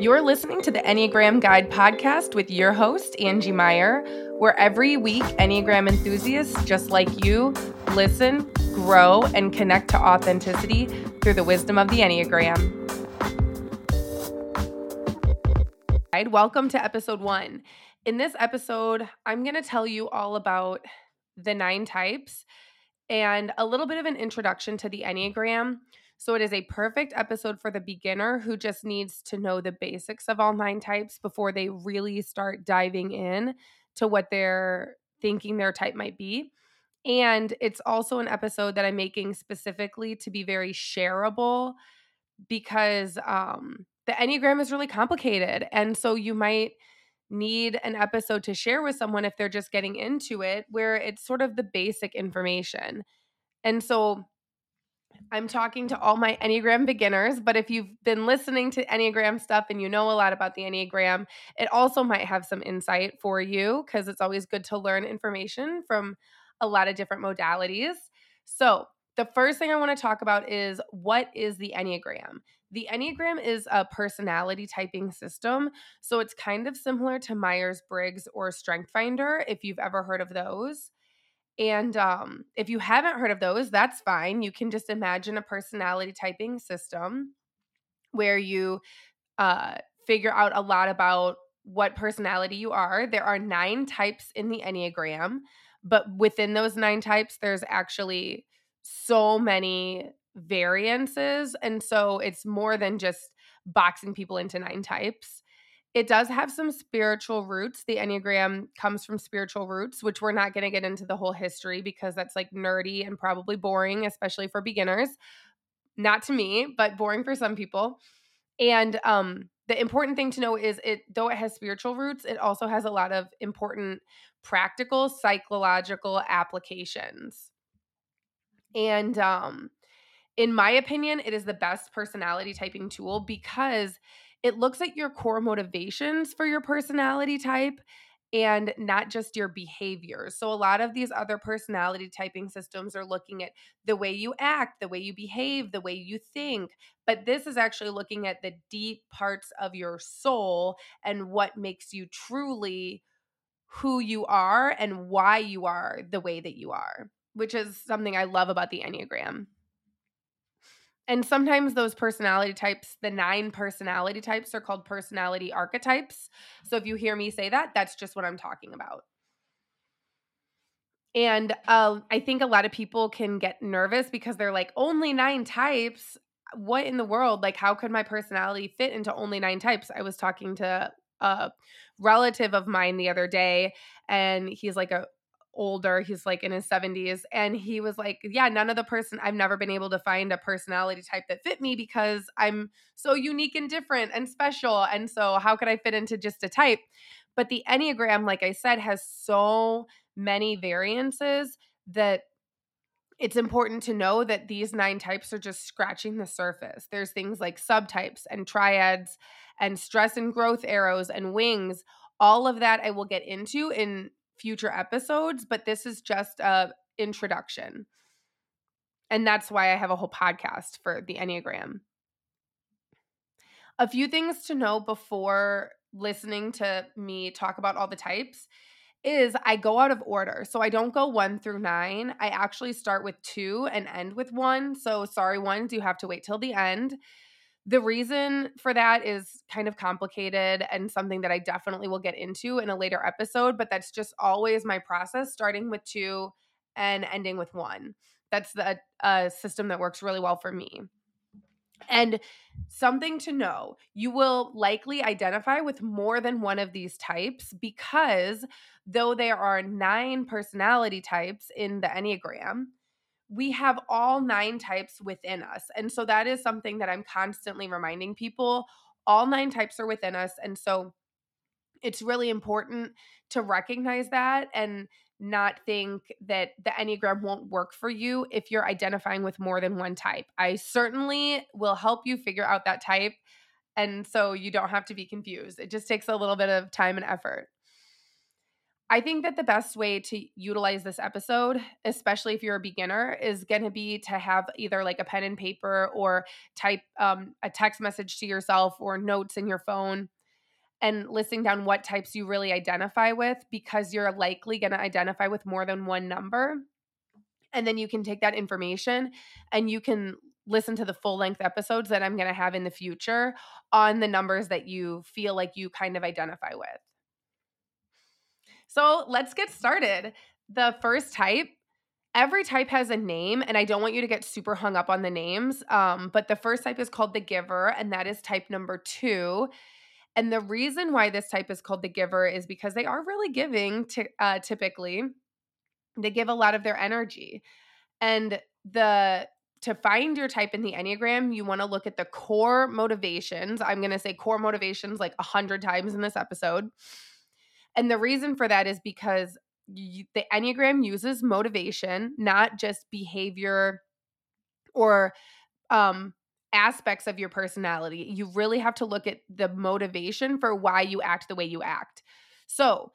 You're listening to the Enneagram Guide podcast with your host, Angie Meyer, where every week Enneagram enthusiasts just like you listen, grow, and connect to authenticity through the wisdom of the Enneagram. Welcome to episode one. In this episode, I'm going to tell you all about the nine types and a little bit of an introduction to the Enneagram so it is a perfect episode for the beginner who just needs to know the basics of all nine types before they really start diving in to what they're thinking their type might be. And it's also an episode that I'm making specifically to be very shareable because um, the Enneagram is really complicated. And so you might need an episode to share with someone if they're just getting into it, where it's sort of the basic information. And so I'm talking to all my Enneagram beginners, but if you've been listening to Enneagram stuff and you know a lot about the Enneagram, it also might have some insight for you because it's always good to learn information from a lot of different modalities. So, the first thing I want to talk about is what is the Enneagram? The Enneagram is a personality typing system. So, it's kind of similar to Myers Briggs or StrengthsFinder, if you've ever heard of those. And um, if you haven't heard of those, that's fine. You can just imagine a personality typing system where you uh, figure out a lot about what personality you are. There are nine types in the Enneagram, but within those nine types, there's actually so many variances. And so it's more than just boxing people into nine types. It does have some spiritual roots. The Enneagram comes from spiritual roots, which we're not going to get into the whole history because that's like nerdy and probably boring, especially for beginners. Not to me, but boring for some people. And um, the important thing to know is it, though it has spiritual roots, it also has a lot of important practical psychological applications. And um, in my opinion, it is the best personality typing tool because it looks at your core motivations for your personality type and not just your behaviors. So, a lot of these other personality typing systems are looking at the way you act, the way you behave, the way you think. But this is actually looking at the deep parts of your soul and what makes you truly who you are and why you are the way that you are, which is something I love about the Enneagram. And sometimes those personality types, the nine personality types, are called personality archetypes. So if you hear me say that, that's just what I'm talking about. And uh, I think a lot of people can get nervous because they're like, only nine types. What in the world? Like, how could my personality fit into only nine types? I was talking to a relative of mine the other day, and he's like a older he's like in his 70s and he was like yeah none of the person i've never been able to find a personality type that fit me because i'm so unique and different and special and so how could i fit into just a type but the enneagram like i said has so many variances that it's important to know that these nine types are just scratching the surface. There's things like subtypes and triads and stress and growth arrows and wings. All of that I will get into in future episodes, but this is just a introduction. And that's why I have a whole podcast for the Enneagram. A few things to know before listening to me talk about all the types is I go out of order. So I don't go one through nine. I actually start with two and end with one. So sorry, ones, you have to wait till the end. The reason for that is kind of complicated and something that I definitely will get into in a later episode, but that's just always my process, starting with two and ending with one. That's the uh, system that works really well for me. And something to know you will likely identify with more than one of these types because though there are nine personality types in the Enneagram, we have all nine types within us. And so that is something that I'm constantly reminding people. All nine types are within us. And so it's really important to recognize that and not think that the Enneagram won't work for you if you're identifying with more than one type. I certainly will help you figure out that type. And so you don't have to be confused. It just takes a little bit of time and effort. I think that the best way to utilize this episode, especially if you're a beginner, is going to be to have either like a pen and paper or type um, a text message to yourself or notes in your phone and listing down what types you really identify with because you're likely going to identify with more than one number. And then you can take that information and you can listen to the full length episodes that I'm going to have in the future on the numbers that you feel like you kind of identify with. So let's get started. The first type, every type has a name, and I don't want you to get super hung up on the names. Um, but the first type is called the giver, and that is type number two. And the reason why this type is called the giver is because they are really giving uh, typically. They give a lot of their energy. And the to find your type in the Enneagram, you want to look at the core motivations. I'm going to say core motivations like a hundred times in this episode. And the reason for that is because you, the Enneagram uses motivation, not just behavior or um, aspects of your personality. You really have to look at the motivation for why you act the way you act. So,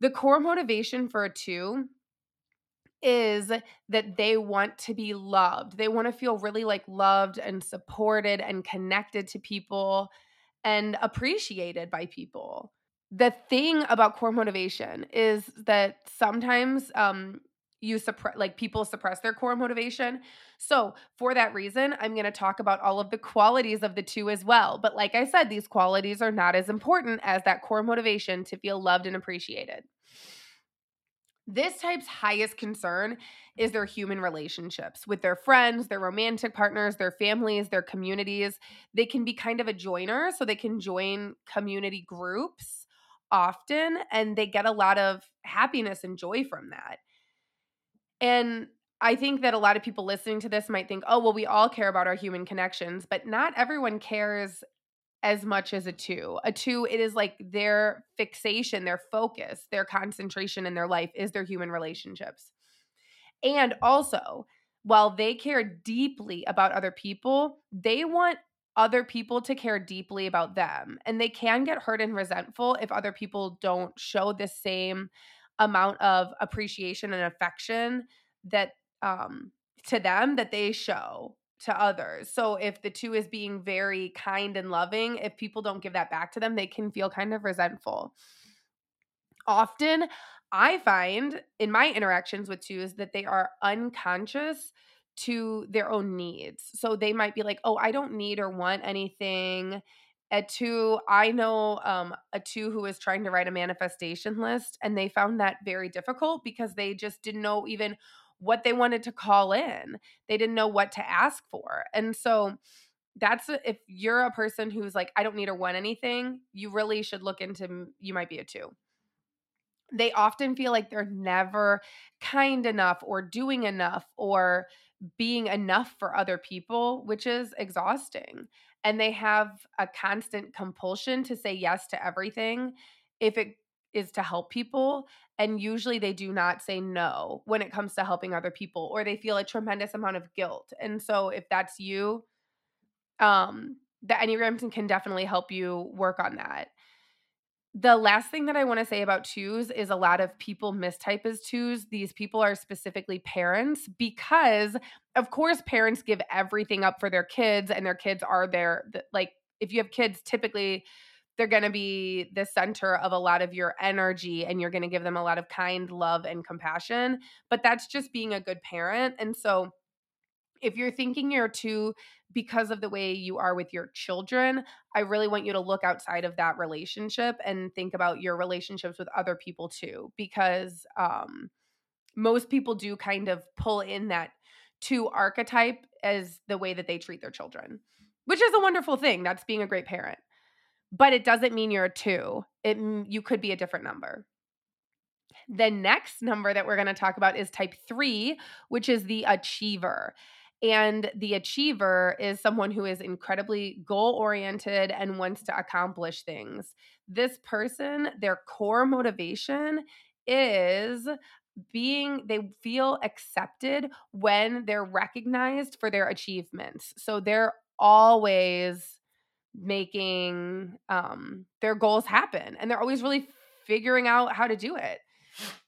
the core motivation for a two is that they want to be loved. They want to feel really like loved and supported and connected to people and appreciated by people the thing about core motivation is that sometimes um you suppress like people suppress their core motivation. So, for that reason, I'm going to talk about all of the qualities of the two as well. But like I said, these qualities are not as important as that core motivation to feel loved and appreciated. This type's highest concern is their human relationships with their friends, their romantic partners, their families, their communities. They can be kind of a joiner, so they can join community groups often and they get a lot of happiness and joy from that. And I think that a lot of people listening to this might think, oh, well, we all care about our human connections, but not everyone cares as much as a two. A two, it is like their fixation, their focus, their concentration in their life is their human relationships. And also, while they care deeply about other people, they want other people to care deeply about them. And they can get hurt and resentful if other people don't show the same amount of appreciation and affection that um to them that they show to others. So if the two is being very kind and loving, if people don't give that back to them, they can feel kind of resentful. Often I find in my interactions with twos that they are unconscious to their own needs. So they might be like, oh, I don't need or want anything. A two, I know um, a two who was trying to write a manifestation list, and they found that very difficult because they just didn't know even what they wanted to call in. They didn't know what to ask for. And so that's if you're a person who's like, I don't need or want anything, you really should look into, you might be a two they often feel like they're never kind enough or doing enough or being enough for other people, which is exhausting. And they have a constant compulsion to say yes to everything if it is to help people. And usually they do not say no when it comes to helping other people, or they feel a tremendous amount of guilt. And so if that's you, um, the Enneagram can definitely help you work on that the last thing that I want to say about twos is a lot of people mistype as twos. These people are specifically parents because, of course, parents give everything up for their kids, and their kids are their, like, if you have kids, typically they're going to be the center of a lot of your energy and you're going to give them a lot of kind love and compassion. But that's just being a good parent. And so, if you're thinking you're two because of the way you are with your children, I really want you to look outside of that relationship and think about your relationships with other people too, because um, most people do kind of pull in that two archetype as the way that they treat their children, which is a wonderful thing. That's being a great parent. But it doesn't mean you're a two. It you could be a different number. The next number that we're going to talk about is type 3, which is the achiever. And the achiever is someone who is incredibly goal oriented and wants to accomplish things. This person, their core motivation is being they feel accepted when they're recognized for their achievements. So they're always making um their goals happen and they're always really figuring out how to do it.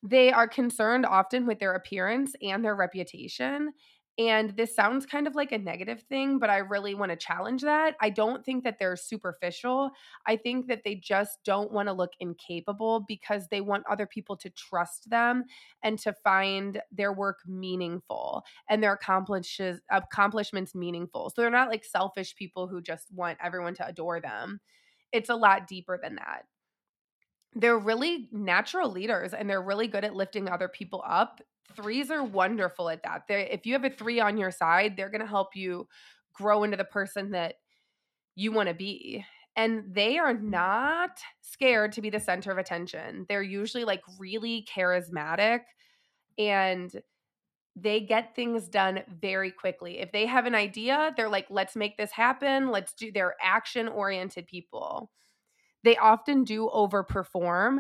They are concerned often with their appearance and their reputation. And this sounds kind of like a negative thing, but I really want to challenge that. I don't think that they're superficial. I think that they just don't want to look incapable because they want other people to trust them and to find their work meaningful and their accomplishes accomplishments meaningful. So they're not like selfish people who just want everyone to adore them. It's a lot deeper than that they're really natural leaders and they're really good at lifting other people up. Threes are wonderful at that. They if you have a 3 on your side, they're going to help you grow into the person that you want to be. And they are mm. not scared to be the center of attention. They're usually like really charismatic and they get things done very quickly. If they have an idea, they're like, let's make this happen. Let's do, they're action oriented people they often do overperform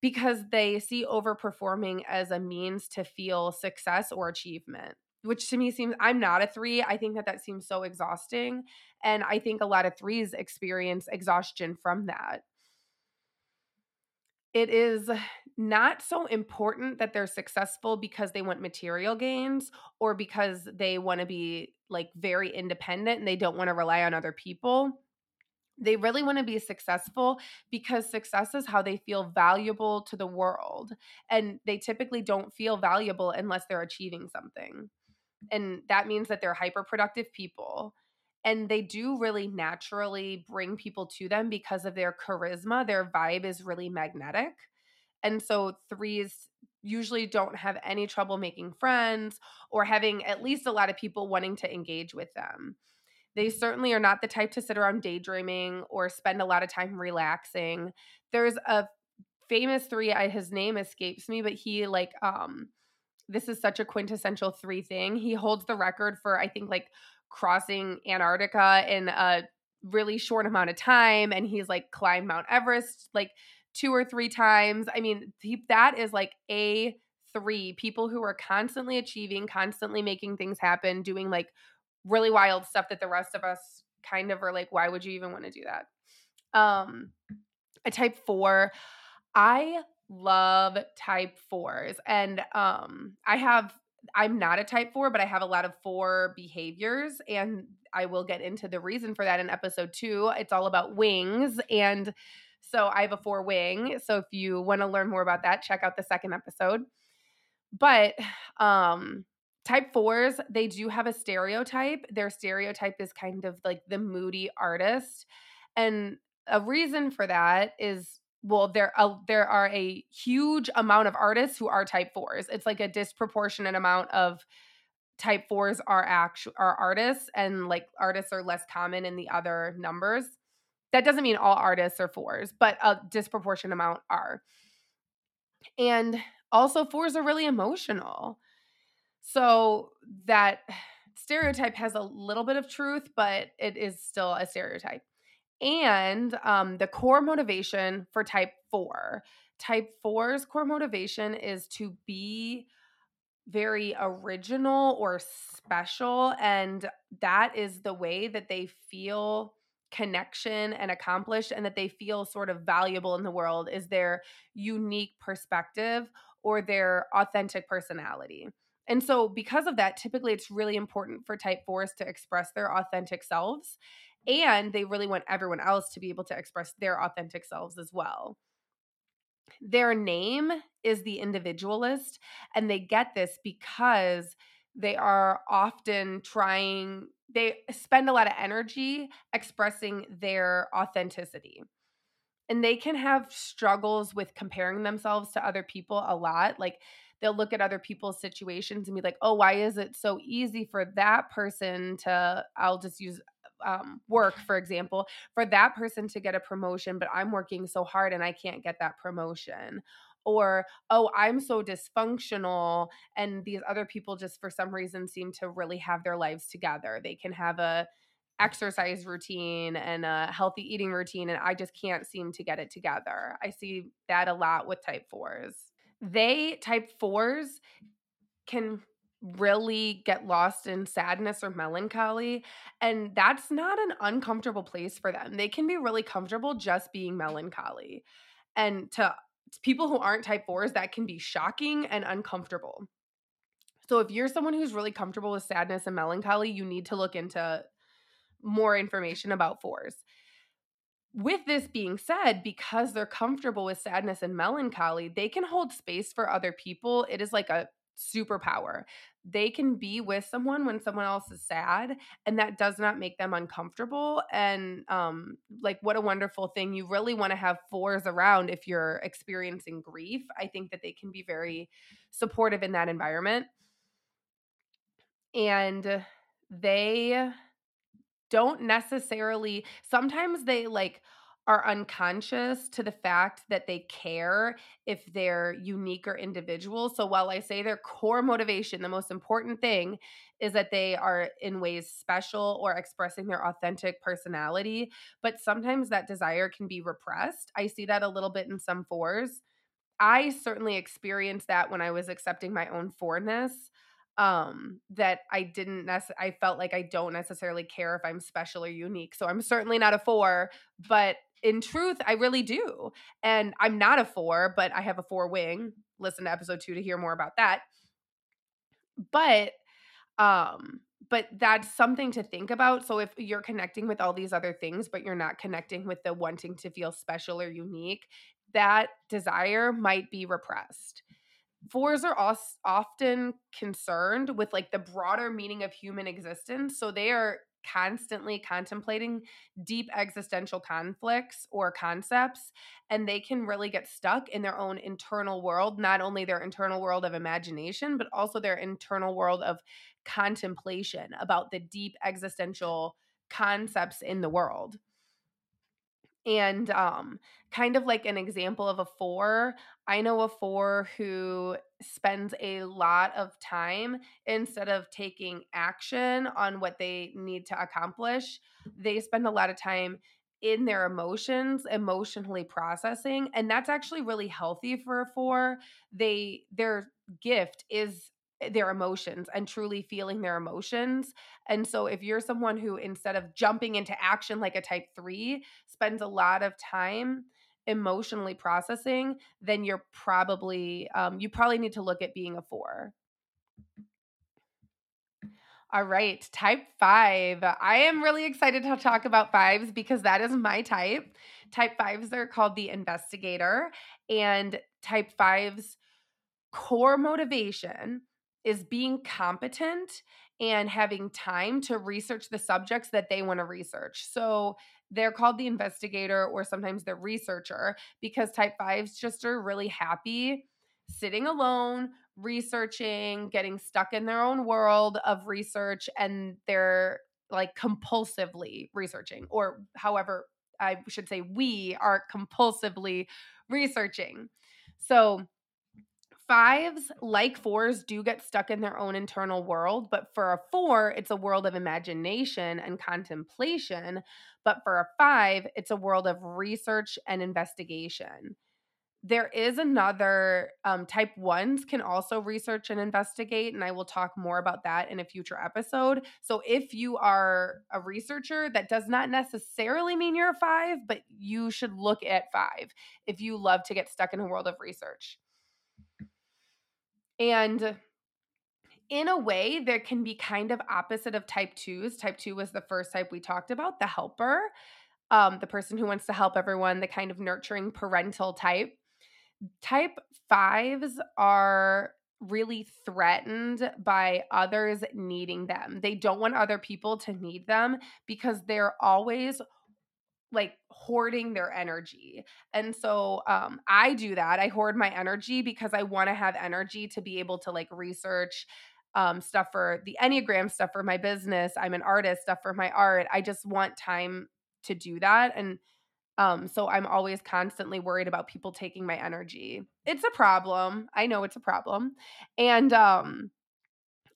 because they see overperforming as a means to feel success or achievement which to me seems I'm not a 3. I think that that seems so exhausting and I think a lot of 3s experience exhaustion from that. It is not so important that they're successful because they want material gains or because they want to be like very independent and they don't want to rely on other people they really want to be successful because success is how they feel valuable to the world. And they typically don't feel valuable unless they're achieving something. And that means that they're hyper productive people. And they do really naturally bring people to them because of their charisma. Their vibe is really magnetic. And so threes usually don't have any trouble making friends or having at least a lot of people wanting to engage with them. They certainly are not the type to sit around daydreaming or spend a lot of time relaxing. There's a famous three, I, his name escapes me, but he like um this is such a quintessential three thing. He holds the record for I think like crossing Antarctica in a really short amount of time and he's like climbed Mount Everest like two or three times. I mean, he, that is like a three people who are constantly achieving, constantly making things happen, doing like really wild stuff that the rest of us kind of are like, why would you even want to do that? Um, a type four, I love type fours. And um, I have, I'm not a type four, but I have a lot of four behaviors. And I will get into the reason for that in episode two. It's all about wings. And so I have a four wing. So if you want to learn more about that, check out the second episode. But um, Type fours, they do have a stereotype. Their stereotype is kind of like the moody artist. And a reason for that is well there uh, there are a huge amount of artists who are type 4s. It's like a disproportionate amount of type 4s are actual are artists and like artists are less common in the other numbers. That doesn't mean all artists are 4s, but a disproportionate amount are. And also 4s are really emotional. So that stereotype has a little bit of truth, but it is still a stereotype. And um, the core motivation for type four, type four's core motivation is to be very original or special. And that is the way that they feel connection and accomplished and that they feel sort of valuable in the world is their unique perspective or their authentic personality. And so, because of that, typically it's really important for type fours to express their authentic selves. And they really want everyone else to be able to express their authentic selves as well. Their name is the individualist, and they get this because they are often trying, they spend a lot of energy expressing their authenticity. And they can have struggles with comparing themselves to other people a lot. Like, they'll look at other people's situations and be like, oh, why is it so easy for that person to, I'll just use um, work, for example, for that person to get a promotion, but I'm working so hard and I can't get that promotion. Or, oh, I'm so dysfunctional, and these other people just for some reason seem to really have their lives together. They can have a exercise routine and a healthy eating routine, and I just can't seem to get it together. I see that a lot with type fours they type fours can really get lost in sadness or melancholy. And that's not an uncomfortable place for them. They can be really comfortable just being melancholy. And to people who aren't type fours, that can be shocking and uncomfortable. So if you're someone who's really comfortable with sadness and melancholy, you need to look into more information about fours. With this being said, because they're comfortable with sadness and melancholy, they can hold space for other people. It is like a superpower. They can be with someone when someone else is sad, and that does not make them uncomfortable. And um, like, what a wonderful thing! You really want to have fours around if you're experiencing grief. I think that they can be very supportive in that environment, and they don't necessarily. Sometimes they like are unconscious to the fact that they care if they're unique or individual. So while I say their core motivation, the most important thing is that they are in ways special or expressing their authentic personality, but sometimes that desire can be repressed. I see that a little bit in some fours. I certainly experienced that when I was accepting my own fourness um that I didn't nec- I felt like I don't necessarily care if I'm special or unique. So I'm certainly not a 4, but in truth I really do. And I'm not a 4, but I have a 4 wing. Listen to episode 2 to hear more about that. But um but that's something to think about. So if you're connecting with all these other things but you're not connecting with the wanting to feel special or unique, that desire might be repressed fours are os- often concerned with like the broader meaning of human existence so they are constantly contemplating deep existential conflicts or concepts and they can really get stuck in their own internal world not only their internal world of imagination but also their internal world of contemplation about the deep existential concepts in the world and um kind of like an example of a four i know a four who spends a lot of time instead of taking action on what they need to accomplish they spend a lot of time in their emotions emotionally processing and that's actually really healthy for a four they their gift is their emotions and truly feeling their emotions. And so, if you're someone who, instead of jumping into action like a type three, spends a lot of time emotionally processing, then you're probably, um, you probably need to look at being a four. All right, type five. I am really excited to talk about fives because that is my type. Type fives are called the investigator, and type fives core motivation is being competent and having time to research the subjects that they want to research. So they're called the investigator or sometimes the researcher because type fives just are really happy sitting alone, researching, getting stuck in their own world of research, and they're like compulsively researching, or however I should say, we are compulsively researching. So fives, like fours, do get stuck in their own internal world. But for a four, it's a world of imagination and contemplation. But for a five, it's a world of research and investigation. There is another um, type ones can also research and investigate, and I will talk more about that in a future episode. So, if you are a researcher, that does not necessarily mean you're a five, but you should look at five if you love to get stuck in a world of research. And in a way, there can be kind of opposite of type twos. Type two was the first type we talked about, the helper, um, the person who wants to help everyone, the kind of nurturing parental type. Type fives are really threatened by others needing them. They don't want other people to need them because they're always like hoarding their energy. And so um I do that. I hoard my energy because I want to have energy to be able to like research um stuff for the Enneagram stuff for my business. I'm an artist, stuff for my art. I just want time to do that and um so I'm always constantly worried about people taking my energy. It's a problem. I know it's a problem. And um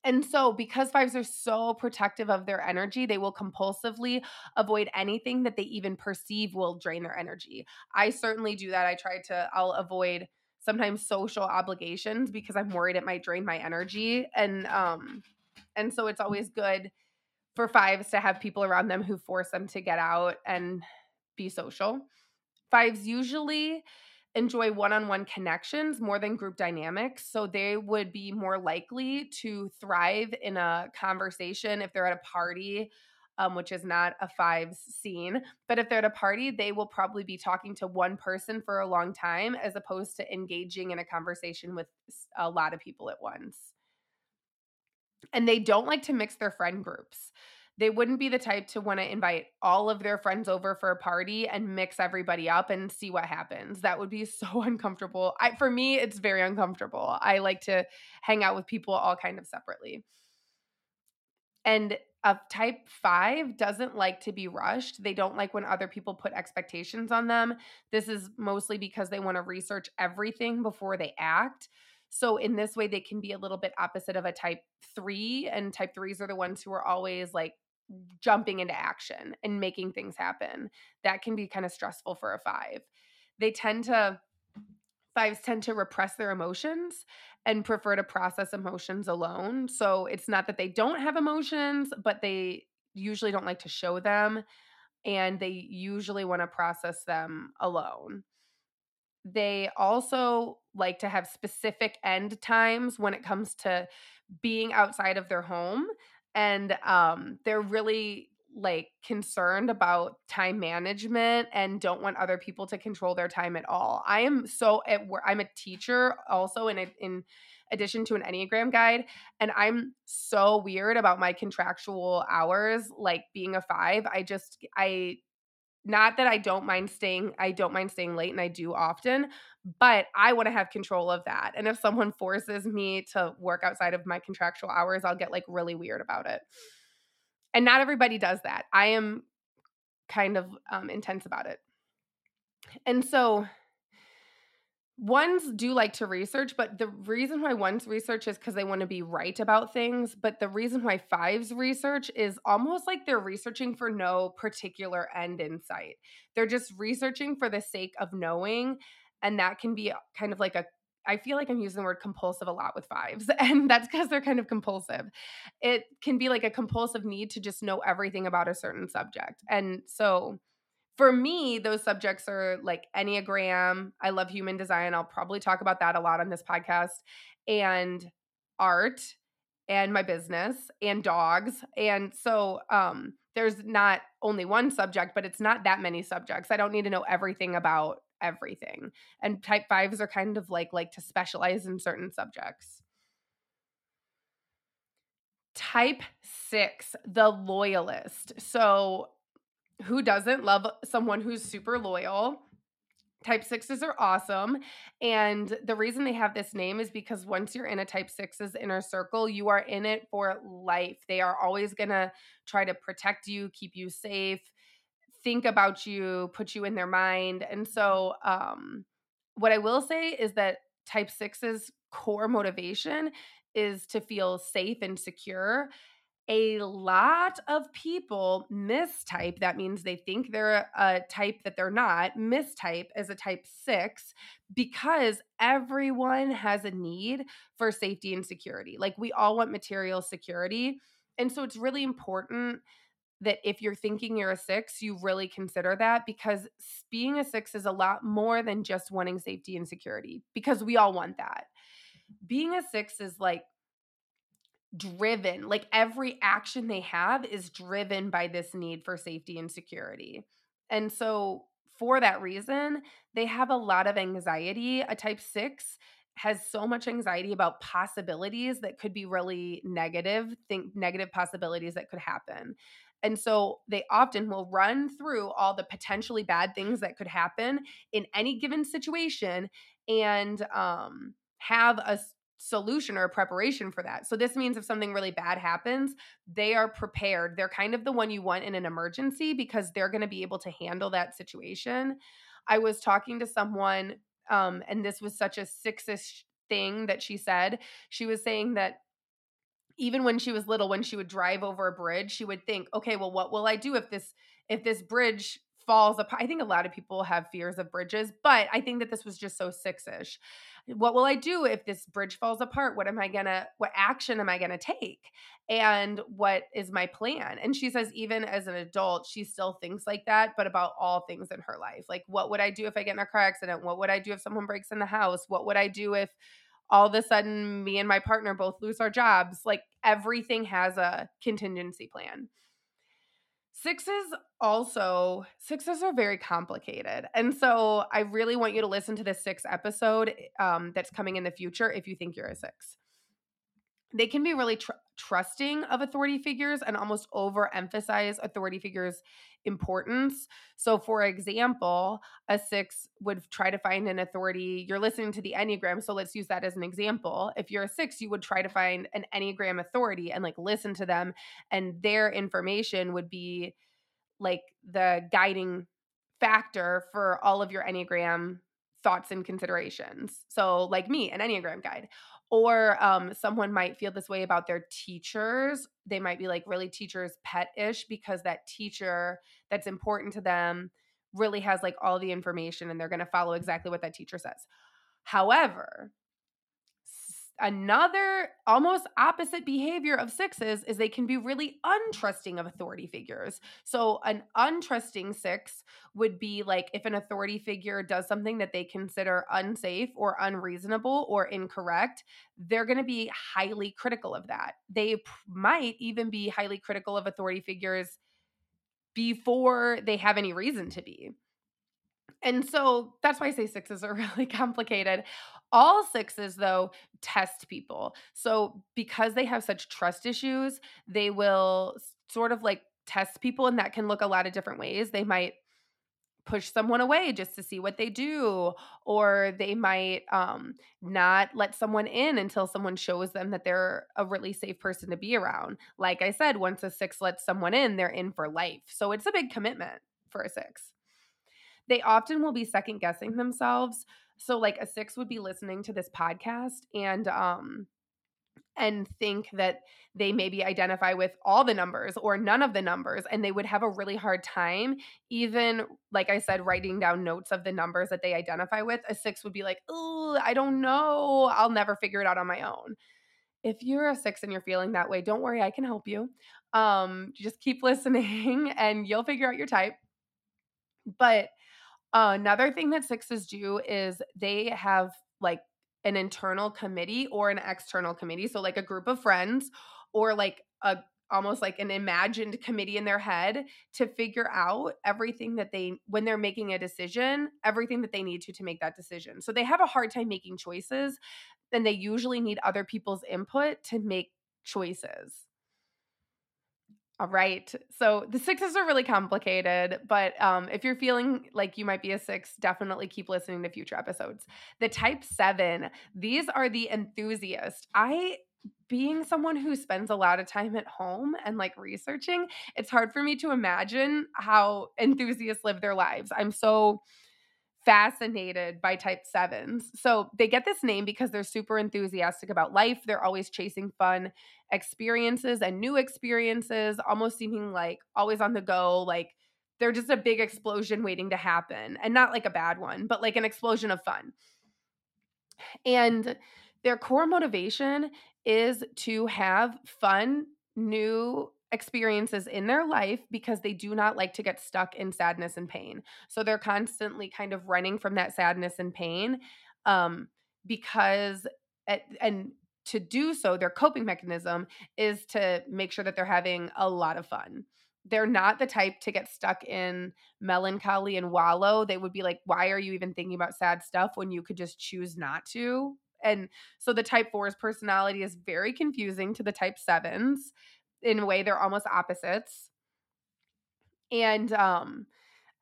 and so, because fives are so protective of their energy, they will compulsively avoid anything that they even perceive will drain their energy. I certainly do that. I try to, I'll avoid sometimes social obligations because I'm worried it might drain my energy. And, um, and so it's always good for fives to have people around them who force them to get out and be social. Fives usually enjoy one on one connections more than group dynamics. So they would be more likely to thrive in a conversation if they're at a party. Um, which is not a fives scene. But if they're at a party, they will probably be talking to one person for a long time as opposed to engaging in a conversation with a lot of people at once. And they don't like to mix their friend groups they wouldn't be the type to want to invite all of their friends over for a party and mix everybody up and see what happens. That would be so uncomfortable. I for me it's very uncomfortable. I like to hang out with people all kind of separately. And a type 5 doesn't like to be rushed. They don't like when other people put expectations on them. This is mostly because they want to research everything before they act. So in this way they can be a little bit opposite of a type 3 and type 3s are the ones who are always like jumping into action and making things happen. That can be kind of stressful for a 5. They tend to fives tend to repress their emotions and prefer to process emotions alone. So it's not that they don't have emotions, but they usually don't like to show them and they usually want to process them alone. They also like to have specific end times when it comes to being outside of their home and um they're really like concerned about time management and don't want other people to control their time at all. I am so at work. I'm a teacher also in a, in addition to an Enneagram guide, and I'm so weird about my contractual hours. Like being a five, I just I not that I don't mind staying, I don't mind staying late and I do often, but I want to have control of that. And if someone forces me to work outside of my contractual hours, I'll get like really weird about it. And not everybody does that. I am kind of um, intense about it. And so ones do like to research, but the reason why ones research is because they want to be right about things. But the reason why fives research is almost like they're researching for no particular end in sight. They're just researching for the sake of knowing. And that can be kind of like a I feel like I'm using the word compulsive a lot with fives, and that's because they're kind of compulsive. It can be like a compulsive need to just know everything about a certain subject. And so for me, those subjects are like Enneagram. I love human design. I'll probably talk about that a lot on this podcast, and art and my business and dogs. And so um there's not only one subject, but it's not that many subjects. I don't need to know everything about everything. And type 5s are kind of like like to specialize in certain subjects. Type 6, the loyalist. So who doesn't love someone who's super loyal? Type sixes are awesome. And the reason they have this name is because once you're in a type six's inner circle, you are in it for life. They are always going to try to protect you, keep you safe, think about you, put you in their mind. And so, um, what I will say is that type six's core motivation is to feel safe and secure a lot of people mistype. That means they think they're a type that they're not, mistype as a type six because everyone has a need for safety and security. Like we all want material security. And so it's really important that if you're thinking you're a six, you really consider that because being a six is a lot more than just wanting safety and security because we all want that. Being a six is like driven like every action they have is driven by this need for safety and security. And so for that reason they have a lot of anxiety. A type 6 has so much anxiety about possibilities that could be really negative think negative possibilities that could happen and so they often will run through all the potentially bad things that could happen in any given situation and um, have a solution or a preparation for that. So this means if something really bad happens, they are prepared. They're kind of the one you want in an emergency because they're going to be able to handle that situation. I was talking to someone um and this was such a six-ish thing that she said. She was saying that even when she was little when she would drive over a bridge, she would think, "Okay, well what will I do if this if this bridge falls apart. I think a lot of people have fears of bridges, but I think that this was just so six ish. What will I do if this bridge falls apart? What am I gonna, what action am I gonna take? And what is my plan? And she says, even as an adult, she still thinks like that, but about all things in her life. Like, what would I do if I get in a car accident? What would I do if someone breaks in the house? What would I do if all of a sudden me and my partner both lose our jobs? Like, everything has a contingency plan. Sixes also, sixes are very complicated. And so I really want you to listen to this six episode um, that's coming in the future if you think you're a six. They can be really tr- trusting of authority figures and almost overemphasize authority figures' importance. So, for example, a six would try to find an authority. You're listening to the Enneagram, so let's use that as an example. If you're a six, you would try to find an Enneagram authority and like listen to them, and their information would be like the guiding factor for all of your Enneagram thoughts and considerations. So, like me, an Enneagram guide. Or um, someone might feel this way about their teachers. They might be like really teacher's pet ish because that teacher that's important to them really has like all the information and they're going to follow exactly what that teacher says. However, another almost opposite behavior of sixes is they can be really untrusting of authority figures. So, an untrusting six would be like if an authority figure does something that they consider unsafe or unreasonable or incorrect, they're going to be highly critical of that. They p- might even be highly critical of authority figures before they have any reason to be. And so that's why I say sixes are really complicated. All sixes, though, test people. So because they have such trust issues, they will sort of like test people, and that can look a lot of different ways. They might push someone away just to see what they do or they might um, not let someone in until someone shows them that they're a really safe person to be around like i said once a six lets someone in they're in for life so it's a big commitment for a six they often will be second guessing themselves so like a six would be listening to this podcast and um and think that they maybe identify with all the numbers or none of the numbers and they would have a really hard time even like i said writing down notes of the numbers that they identify with. A six would be like oh i don't know. I'll never figure it out on my own. If you're a six and you're feeling that way don't worry i can help you. Um just keep listening and you'll figure out your type. But another thing that sixes do is they have like an internal committee or an external committee. So, like a group of friends or like a almost like an imagined committee in their head to figure out everything that they when they're making a decision everything that they need to to make that decision so they have a hard time making choices and they usually need other people's input to make choices all right. So the sixes are really complicated, but um, if you're feeling like you might be a six, definitely keep listening to future episodes. The type seven, these are the enthusiast. I, being someone who spends a lot of time at home and like researching, it's hard for me to imagine how enthusiasts live their lives. I'm so fascinated by type sevens. So they get this name because they're super enthusiastic about life. They're always chasing fun experiences and new experiences, almost seeming like always on the go. Like they're just a big explosion waiting to happen and not like a bad one, but like an explosion of fun. And their core motivation is to have fun, new experiences in their life because they do not like to get stuck in sadness and pain. So they're constantly kind of running from that sadness and pain um, because, at, and to do so, their coping mechanism is to make sure that they're having a lot of fun. They're not the type to get stuck in melancholy and wallow. They would be like, why are you even thinking about sad stuff when you could just choose not to? And so the type four's personality is very confusing to the type sevens in a way they're almost opposites. And um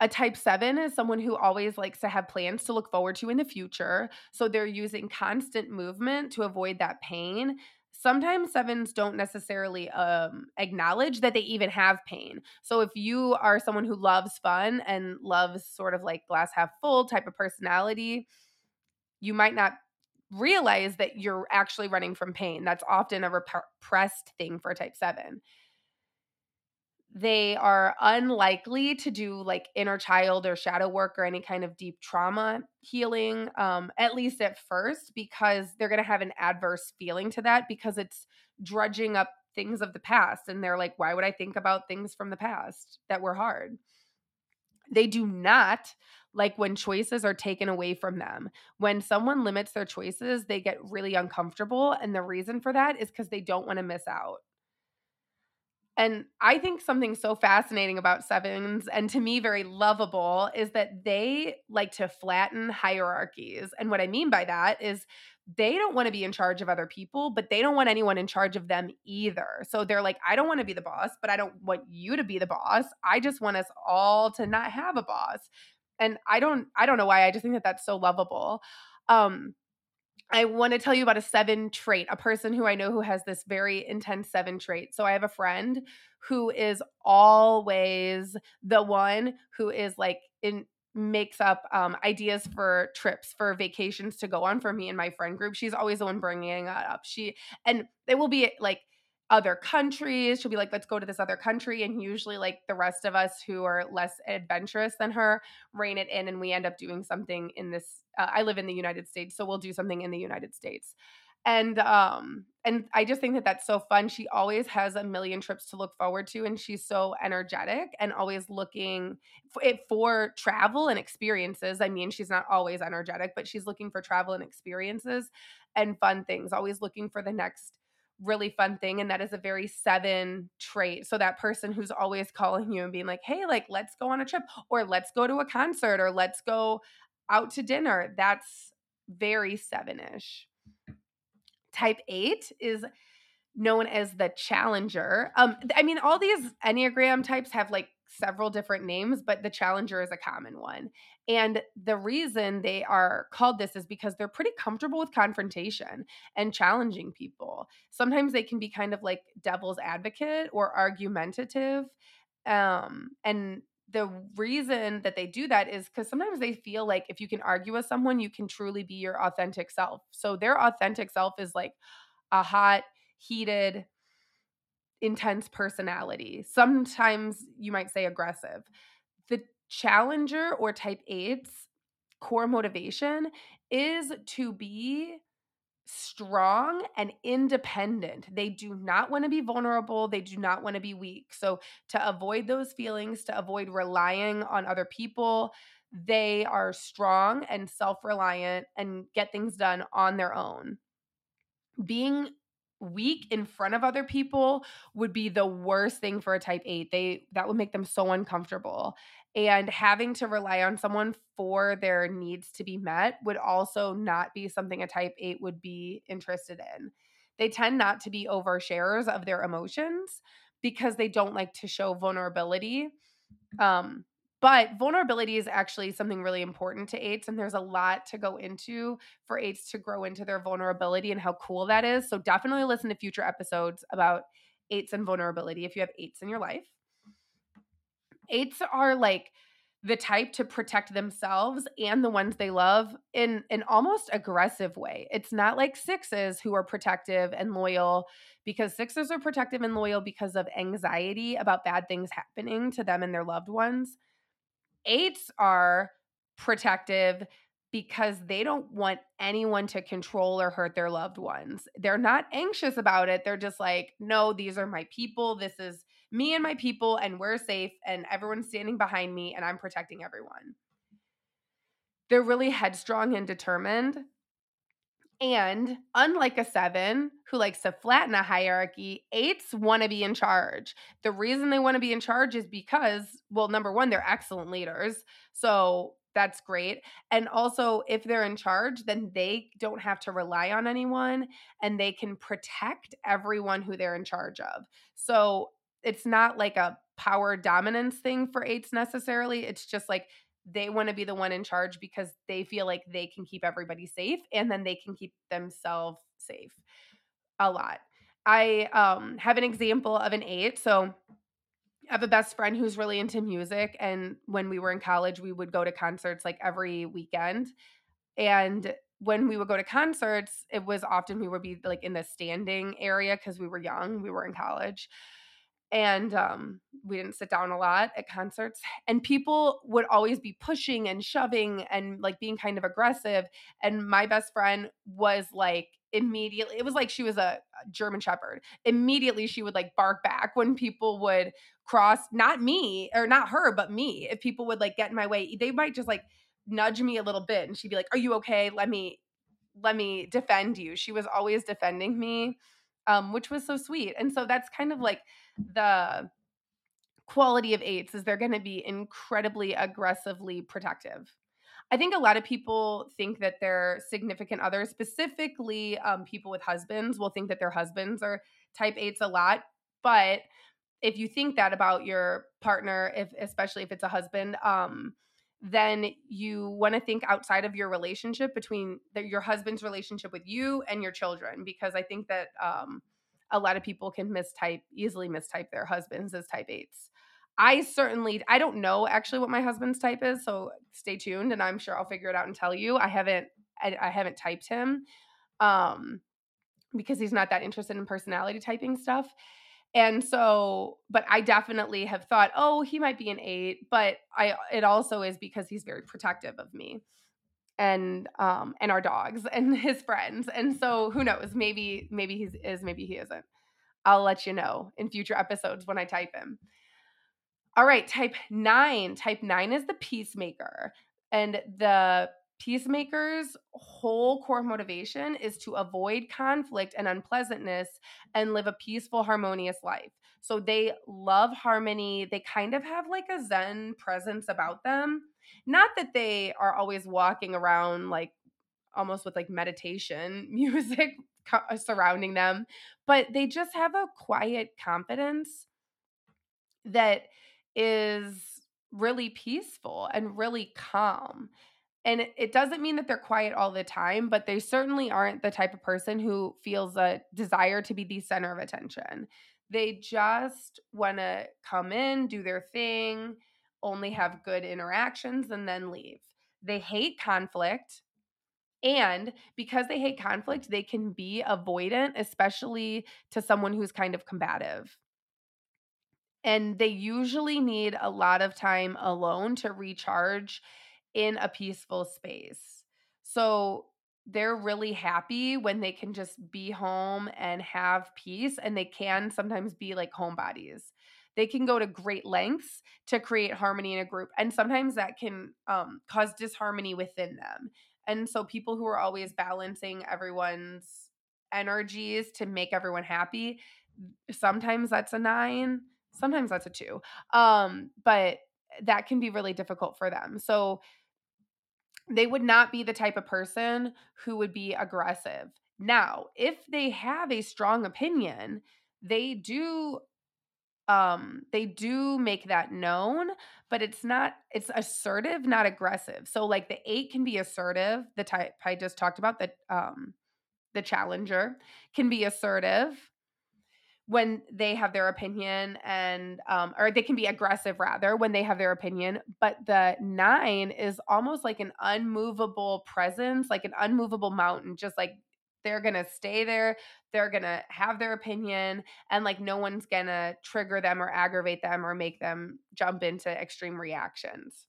a type 7 is someone who always likes to have plans to look forward to in the future. So they're using constant movement to avoid that pain. Sometimes sevens don't necessarily um, acknowledge that they even have pain. So if you are someone who loves fun and loves sort of like glass half full type of personality, you might not realize that you're actually running from pain. That's often a repressed thing for type 7. they are unlikely to do like inner child or shadow work or any kind of deep trauma healing um at least at first because they're going to have an adverse feeling to that because it's drudging up things of the past and they're like why would i think about things from the past that were hard they do not like when choices are taken away from them. When someone limits their choices, they get really uncomfortable. And the reason for that is because they don't want to miss out. And I think something so fascinating about sevens and to me very lovable is that they like to flatten hierarchies. And what I mean by that is they don't want to be in charge of other people, but they don't want anyone in charge of them either. So they're like, I don't want to be the boss, but I don't want you to be the boss. I just want us all to not have a boss. And I don't I don't know why. I just think that that's so lovable. Um I want to tell you about a seven trait, a person who I know who has this very intense seven trait. So I have a friend who is always the one who is like in makes up um, ideas for trips for vacations to go on for me and my friend group. She's always the one bringing it up. She and it will be like other countries. She'll be like, let's go to this other country. And usually, like the rest of us who are less adventurous than her, rein it in and we end up doing something in this. Uh, I live in the United States, so we'll do something in the United States. And um and I just think that that's so fun. She always has a million trips to look forward to and she's so energetic and always looking for, for travel and experiences. I mean, she's not always energetic, but she's looking for travel and experiences and fun things, always looking for the next really fun thing and that is a very seven trait. So that person who's always calling you and being like hey like let's go on a trip or let's go to a concert or let's go out to dinner that's very seven-ish. Type 8 is known as the challenger. Um i mean all these enneagram types have like several different names, but the Challenger is a common one. And the reason they are called this is because they're pretty comfortable with confrontation and challenging people. Sometimes they can be kind of like devil's advocate or argumentative. Um, and the reason that they do that is because sometimes they feel like if you can argue with someone, you can truly be your authentic self. So their authentic self is like a hot, heated, intense personality. Sometimes you might say aggressive. The challenger or type 8's core motivation is to be strong and independent. They do not want to be vulnerable. They do not want to be weak. So, to avoid those feelings, to avoid relying on other people, they are strong and self reliant and get things done on their own. Being weak in front of other people would be the worst thing for a type 8 they that would make them so uncomfortable. And having to rely on someone for their needs to be met would also not be something a type 8 would be interested in. They tend not to be oversharers of their emotions because they don't like to show vulnerability um but vulnerability is actually something really important to eights, and there's a lot to go into for eights to grow into their vulnerability and how cool that is. So definitely listen to future episodes about eights and vulnerability if you have eights in your life. Eights are like the type to protect themselves and the ones they love in an almost aggressive way. It's not like sixes who are protective and loyal because sixes are protective and loyal because of anxiety about bad things happening to them and their loved ones eights are protective because they don't want anyone to control or hurt their loved ones. They're not anxious about it. They're just like, no, these are my people. This is me and my people, and we're safe, and everyone's standing behind me, and I'm protecting everyone. They're really headstrong and determined. And unlike a seven who likes to flatten a hierarchy, eights want to be in charge. The reason they want to be in charge is because, well, number one, they're excellent leaders. So that's great. And also, if they're in charge, then they don't have to rely on anyone and they can protect everyone who they're in charge of. So it's not like a power dominance thing for eights necessarily. It's just like they want to be the one in charge because they feel like they can keep everybody safe and then they can keep themselves safe a lot. I um, have an example of an eight. So I have a best friend who's really into music. And when we were in college, we would go to concerts like every weekend. And when we would go to concerts, it was often we would be like in the standing area because we were young, we were in college and um, we didn't sit down a lot at concerts and people would always be pushing and shoving and like being kind of aggressive and my best friend was like immediately it was like she was a, german shepherd. Immediately she would like bark back when people would cross not me or not her but me. If people would like get in my way they might just like nudge me a little bit and she'd be like are you okay? Let me let me defend you. She was always defending me um, which was so sweet and so that's kind of like the quality of eights is they're going to be incredibly aggressively protective. I think a lot of people think that their significant others, specifically um, people with husbands, will think that their husbands are type eights a lot. But if you think that about your partner, if especially if it's a husband, um, then you want to think outside of your relationship between the, your husband's relationship with you and your children, because I think that um, a lot of people can mistype easily mistype their husbands as type eights. I certainly I don't know actually what my husband's type is, so stay tuned and I'm sure I'll figure it out and tell you. I haven't I, I haven't typed him um because he's not that interested in personality typing stuff. And so, but I definitely have thought, oh, he might be an 8, but I it also is because he's very protective of me and um and our dogs and his friends. And so who knows, maybe maybe he is maybe he isn't. I'll let you know in future episodes when I type him. All right, type 9. Type 9 is the peacemaker. And the peacemaker's whole core motivation is to avoid conflict and unpleasantness and live a peaceful, harmonious life. So they love harmony. They kind of have like a Zen presence about them. Not that they are always walking around like almost with like meditation music uh, surrounding them, but they just have a quiet confidence that is really peaceful and really calm. And it, it doesn't mean that they're quiet all the time, but they certainly aren't the type of person who feels a desire to be the center of attention. They just want to come in, do their thing, only have good interactions, and then leave. They hate conflict. And because they hate conflict, they can be avoidant, especially to someone who's kind of combative and they usually need a lot of time alone to recharge in a peaceful space. So they're really happy when they can just be home and have peace and they can sometimes be like homebodies. They can go to great lengths to create harmony in a group and sometimes that can um, cause disharmony within them. And so people who are always balancing everyone's energies to make everyone happy, sometimes that's a 9 sometimes that's a two um but that can be really difficult for them so they would not be the type of person who would be aggressive now if they have a strong opinion they do um they do make that known but it's not it's assertive not aggressive. So like the 8 can be assertive the type i just talked about the um the challenger can be assertive when they have their opinion and um or they can be aggressive rather when they have their opinion but the 9 is almost like an unmovable presence like an unmovable mountain just like they're going to stay there they're going to have their opinion and like no one's going to trigger them or aggravate them or make them jump into extreme reactions.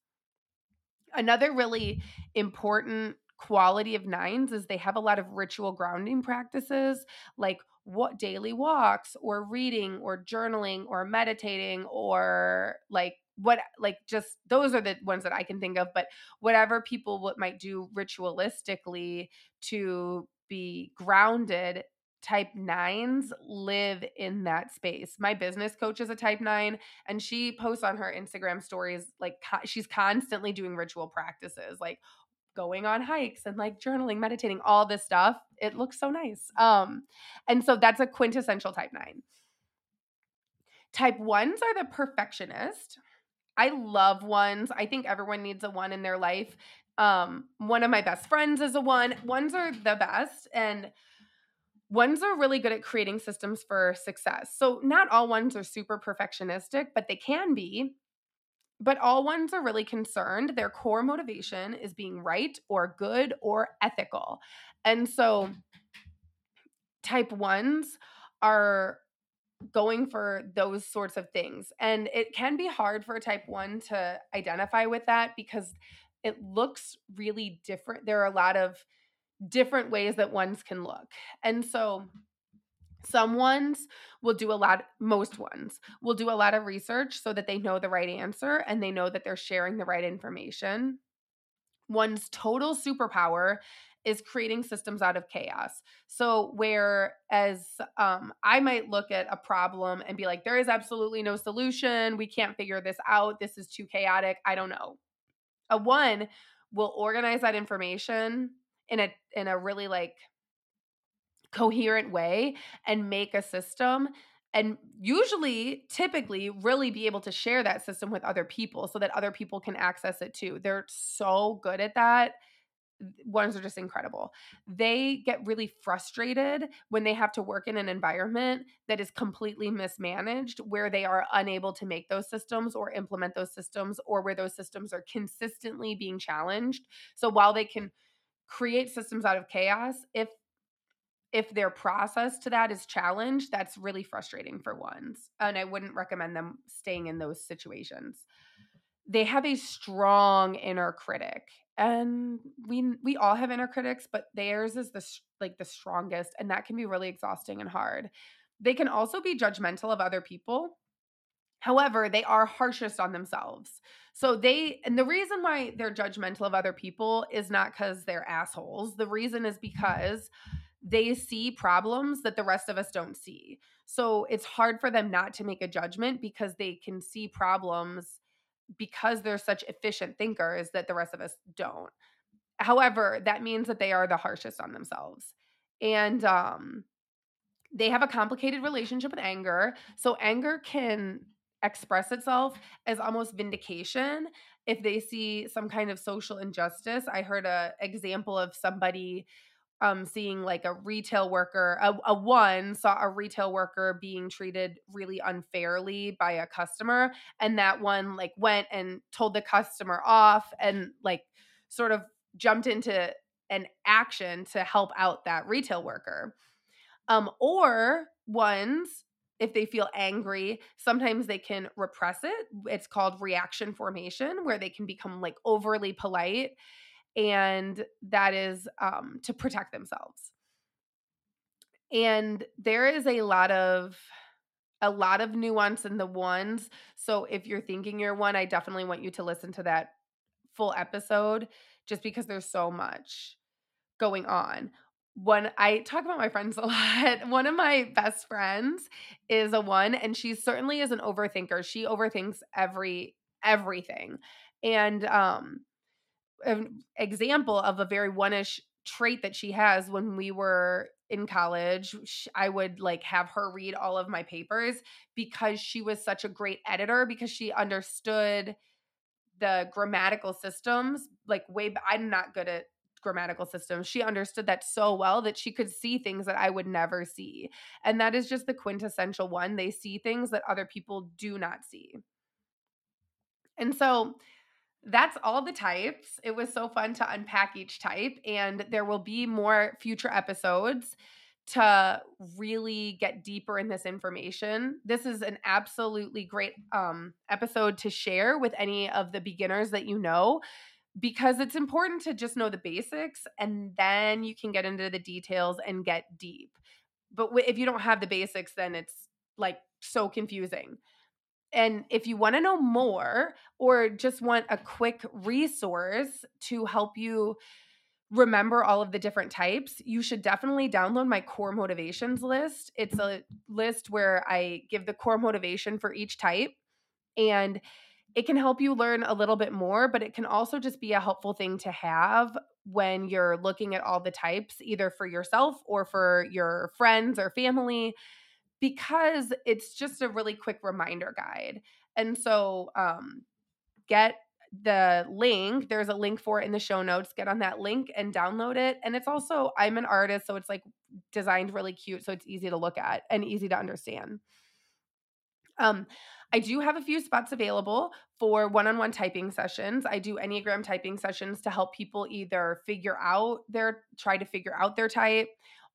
Another really important quality of nines is they have a lot of ritual grounding practices like what daily walks or reading or journaling or meditating or like what like just those are the ones that I can think of but whatever people what might do ritualistically to be grounded type 9s live in that space. My business coach is a type 9 and she posts on her Instagram stories like co- she's constantly doing ritual practices like going on hikes and like journaling, meditating, all this stuff. It looks so nice. Um, and so that's a quintessential type nine. Type ones are the perfectionist. I love ones. I think everyone needs a one in their life. Um, one of my best friends is a one. Ones are the best. And ones are really good at creating systems for success. So, not all ones are super perfectionistic, but they can be. But all ones are really concerned. Their core motivation is being right or good or ethical. And so type ones are going for those sorts of things. And it can be hard for a type 1 to identify with that because it looks really different. There are a lot of different ways that ones can look. And so some ones will do a lot, most ones will do a lot of research so that they know the right answer and they know that they're sharing the right information. One's total superpower is creating systems out of chaos. So whereas um, I might look at a problem and be like, there is absolutely no solution. We can't figure this out. This is too chaotic. I don't know. A one will organize that information in a in a really like coherent way and make a system and usually typically really be able to share that system with other people so that other people can access it too. They're so good at that ones are just incredible. They get really frustrated when they have to work in an environment that is completely mismanaged, where they are unable to make those systems or implement those systems, or where those systems are consistently being challenged. So while they can create systems out of chaos, if if their process to that is challenged, that's really frustrating for ones. And I wouldn't recommend them staying in those situations. They have a strong inner critic and we we all have inner critics but theirs is the like the strongest and that can be really exhausting and hard. They can also be judgmental of other people. However they are harshest on themselves. So they and the reason why they're judgmental of other people is not because they're assholes. The reason is because they see problems that the rest of us don't see. So it's hard for them not to make a judgment because they can see problems because they're such efficient thinkers that the rest of us don't. However, that means that they are the harshest on themselves. And um they have a complicated relationship with anger. So anger can express itself as almost vindication if they see some kind of social injustice. I heard a example of somebody um seeing like a retail worker a, a one saw a retail worker being treated really unfairly by a customer and that one like went and told the customer off and like sort of jumped into an action to help out that retail worker. Um or ones if they feel angry sometimes they can repress it. It's called reaction formation where they can become like overly polite and that is um, to protect themselves. And there is a lot of a lot of nuance in the ones. So if you're thinking you're one, I definitely want you to listen to that full episode just because there's so much going on. When I talk about my friends a lot, one of my best friends is a one and she certainly is an overthinker. She overthinks every everything. And um an example of a very one-ish trait that she has when we were in college i would like have her read all of my papers because she was such a great editor because she understood the grammatical systems like way i'm not good at grammatical systems. She understood that so well that she could see things that i would never see and that is just the quintessential one they see things that other people do not see. And so that's all the types. It was so fun to unpack each type, and there will be more future episodes to really get deeper in this information. This is an absolutely great um, episode to share with any of the beginners that you know because it's important to just know the basics and then you can get into the details and get deep. But if you don't have the basics, then it's like so confusing. And if you want to know more or just want a quick resource to help you remember all of the different types, you should definitely download my core motivations list. It's a list where I give the core motivation for each type and it can help you learn a little bit more, but it can also just be a helpful thing to have when you're looking at all the types, either for yourself or for your friends or family because it's just a really quick reminder guide. And so um, get the link. There's a link for it in the show notes. Get on that link and download it. And it's also, I'm an artist, so it's like designed really cute. So it's easy to look at and easy to understand. Um, I do have a few spots available for one on one typing sessions. I do Enneagram typing sessions to help people either figure out their, try to figure out their type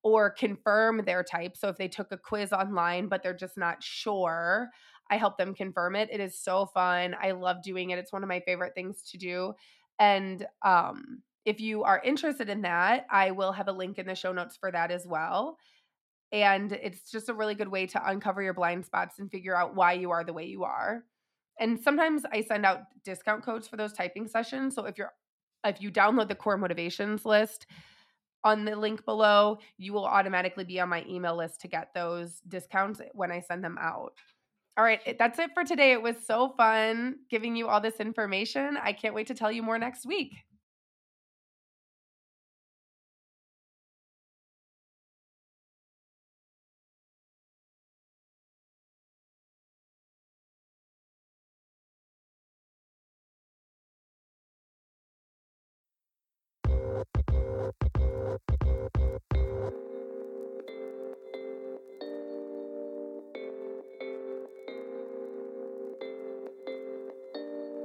or confirm their type. So if they took a quiz online, but they're just not sure, I help them confirm it. It is so fun. I love doing it. It's one of my favorite things to do. And um, if you are interested in that, I will have a link in the show notes for that as well. And it's just a really good way to uncover your blind spots and figure out why you are the way you are. And sometimes I send out discount codes for those typing sessions. So if you're if you download the core motivations list on the link below, you will automatically be on my email list to get those discounts when I send them out. All right, that's it for today. It was so fun giving you all this information. I can't wait to tell you more next week.